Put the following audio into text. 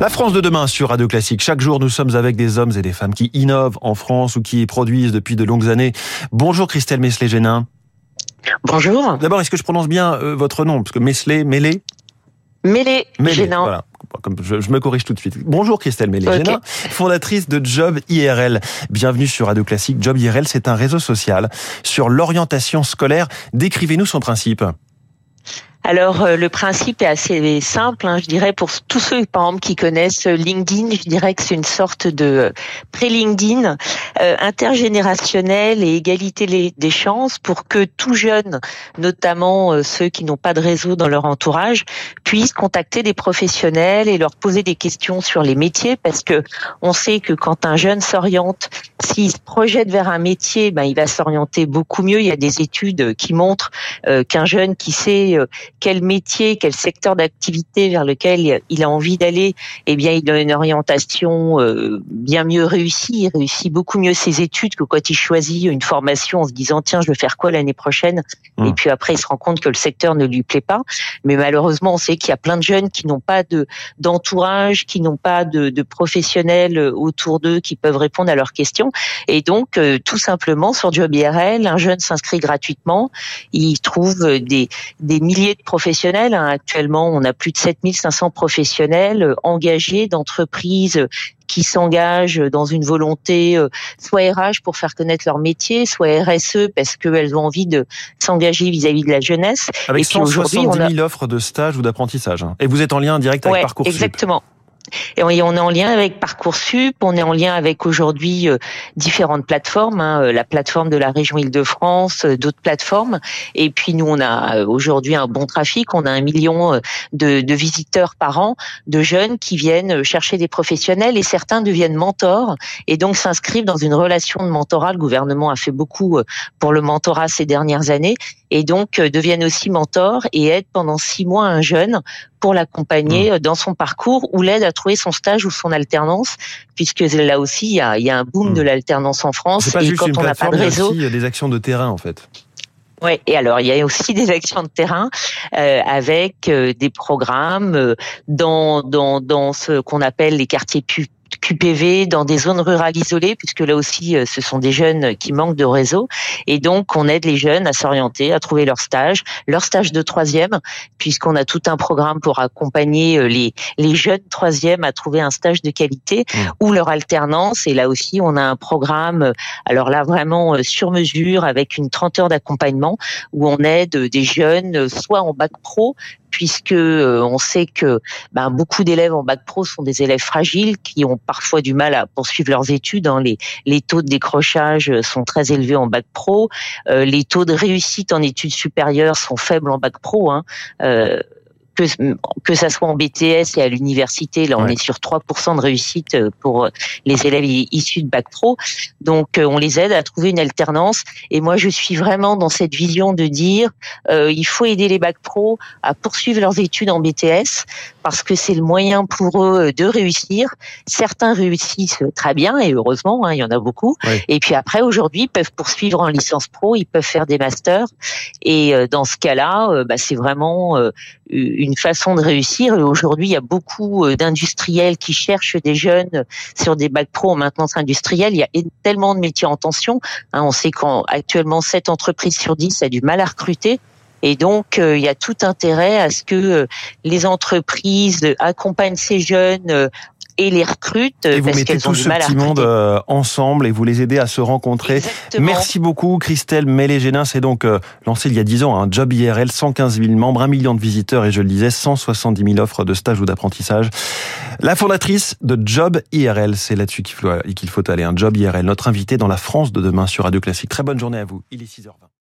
La France de demain sur Radio Classique. Chaque jour, nous sommes avec des hommes et des femmes qui innovent en France ou qui produisent depuis de longues années. Bonjour Christelle Mesley-Génin. Bonjour. D'abord, est-ce que je prononce bien euh, votre nom? Parce que Mesley, Mêlé Mêlé, Génin. Voilà. Comme je, me corrige tout de suite. Bonjour Christelle Mêlé-Génin, fondatrice de Job IRL. Bienvenue sur Radio Classique. Job IRL, c'est un réseau social sur l'orientation scolaire. Décrivez-nous son principe. Alors euh, le principe est assez simple, hein, je dirais pour tous ceux par exemple qui connaissent LinkedIn, je dirais que c'est une sorte de pré-LinkedIn euh, intergénérationnel et égalité des chances pour que tout jeune, notamment euh, ceux qui n'ont pas de réseau dans leur entourage, puissent contacter des professionnels et leur poser des questions sur les métiers parce que on sait que quand un jeune s'oriente, s'il se projette vers un métier, ben il va s'orienter beaucoup mieux. Il y a des études qui montrent qu'un jeune qui sait quel métier, quel secteur d'activité vers lequel il a envie d'aller, eh bien, il a une orientation euh, bien mieux réussie. Il réussit beaucoup mieux ses études que quand il choisit une formation en se disant tiens, je veux faire quoi l'année prochaine? Mmh. Et puis après, il se rend compte que le secteur ne lui plaît pas. Mais malheureusement, on sait qu'il y a plein de jeunes qui n'ont pas de d'entourage, qui n'ont pas de, de professionnels autour d'eux qui peuvent répondre à leurs questions. Et donc, euh, tout simplement, sur Job IRL, un jeune s'inscrit gratuitement. Il trouve des, des milliers de professionnels. Hein. Actuellement, on a plus de 7500 professionnels euh, engagés d'entreprises euh, qui s'engagent dans une volonté euh, soit RH pour faire connaître leur métier, soit RSE parce qu'elles ont envie de s'engager vis-à-vis de la jeunesse. Avec et 170 000 offres de stage ou d'apprentissage. Hein. Et vous êtes en lien direct avec Parcoursup. Exactement. Et on est en lien avec Parcoursup, on est en lien avec aujourd'hui euh, différentes plateformes, hein, euh, la plateforme de la région Île-de-France, euh, d'autres plateformes. Et puis nous, on a aujourd'hui un bon trafic, on a un million de, de, visiteurs par an, de jeunes qui viennent chercher des professionnels et certains deviennent mentors et donc s'inscrivent dans une relation de mentorat. Le gouvernement a fait beaucoup pour le mentorat ces dernières années et donc deviennent aussi mentors et aident pendant six mois un jeune pour l'accompagner mmh. dans son parcours ou l'aide à trouver son stage ou son alternance, puisque là aussi il y a, y a un boom de mmh. l'alternance en France. et quand on n'a pas de réseau, il y a des actions de terrain en fait. Ouais, et alors il y a aussi des actions de terrain euh, avec euh, des programmes euh, dans dans dans ce qu'on appelle les quartiers publics QPV dans des zones rurales isolées, puisque là aussi, euh, ce sont des jeunes qui manquent de réseau. Et donc, on aide les jeunes à s'orienter, à trouver leur stage, leur stage de troisième, puisqu'on a tout un programme pour accompagner euh, les, les jeunes troisièmes à trouver un stage de qualité mmh. ou leur alternance. Et là aussi, on a un programme, euh, alors là, vraiment sur mesure, avec une 30 heures d'accompagnement, où on aide des jeunes, soit en bac pro, puisque euh, on sait que ben, beaucoup d'élèves en bac pro sont des élèves fragiles qui ont parfois du mal à poursuivre leurs études. Hein. Les, taux de décrochage sont très élevés en bac pro. Euh, les taux de réussite en études supérieures sont faibles en bac pro. Hein. Euh, que, que ça soit en BTS et à l'université, là on est sur 3% de réussite euh, pour euh, les élèves issus de bac pro. Donc euh, on les aide à trouver une alternance. Et moi je suis vraiment dans cette vision de dire euh, il faut aider les bac pro à poursuivre leurs études en BTS parce que c'est le moyen pour eux de réussir. Certains réussissent très bien et heureusement, hein, il y en a beaucoup. Et puis après aujourd'hui ils peuvent poursuivre en licence pro, ils peuvent faire des masters. Et dans ce cas-là, bah, c'est vraiment une façon de réussir. Aujourd'hui, il y a beaucoup euh, d'industriels qui cherchent des jeunes sur des bacs pro en maintenance industrielle. Il y a tellement de métiers en tension. Hein, on sait qu'actuellement, 7 entreprises sur 10 a du mal à recruter. Et donc, euh, il y a tout intérêt à ce que euh, les entreprises accompagnent ces jeunes et les recrutent et vous mettez tout ce petit monde euh, ensemble et vous les aidez à se rencontrer. Merci beaucoup Christelle Mélé-Génin. C'est donc euh, lancé il y a 10 ans un Job IRL, 115 000 membres, 1 million de visiteurs et je le disais 170 000 offres de stage ou d'apprentissage. La fondatrice de Job IRL, c'est là-dessus qu'il faut, qu'il faut aller. Un Job IRL, notre invité dans la France de demain sur Radio Classique. Très bonne journée à vous. Il est 6h20.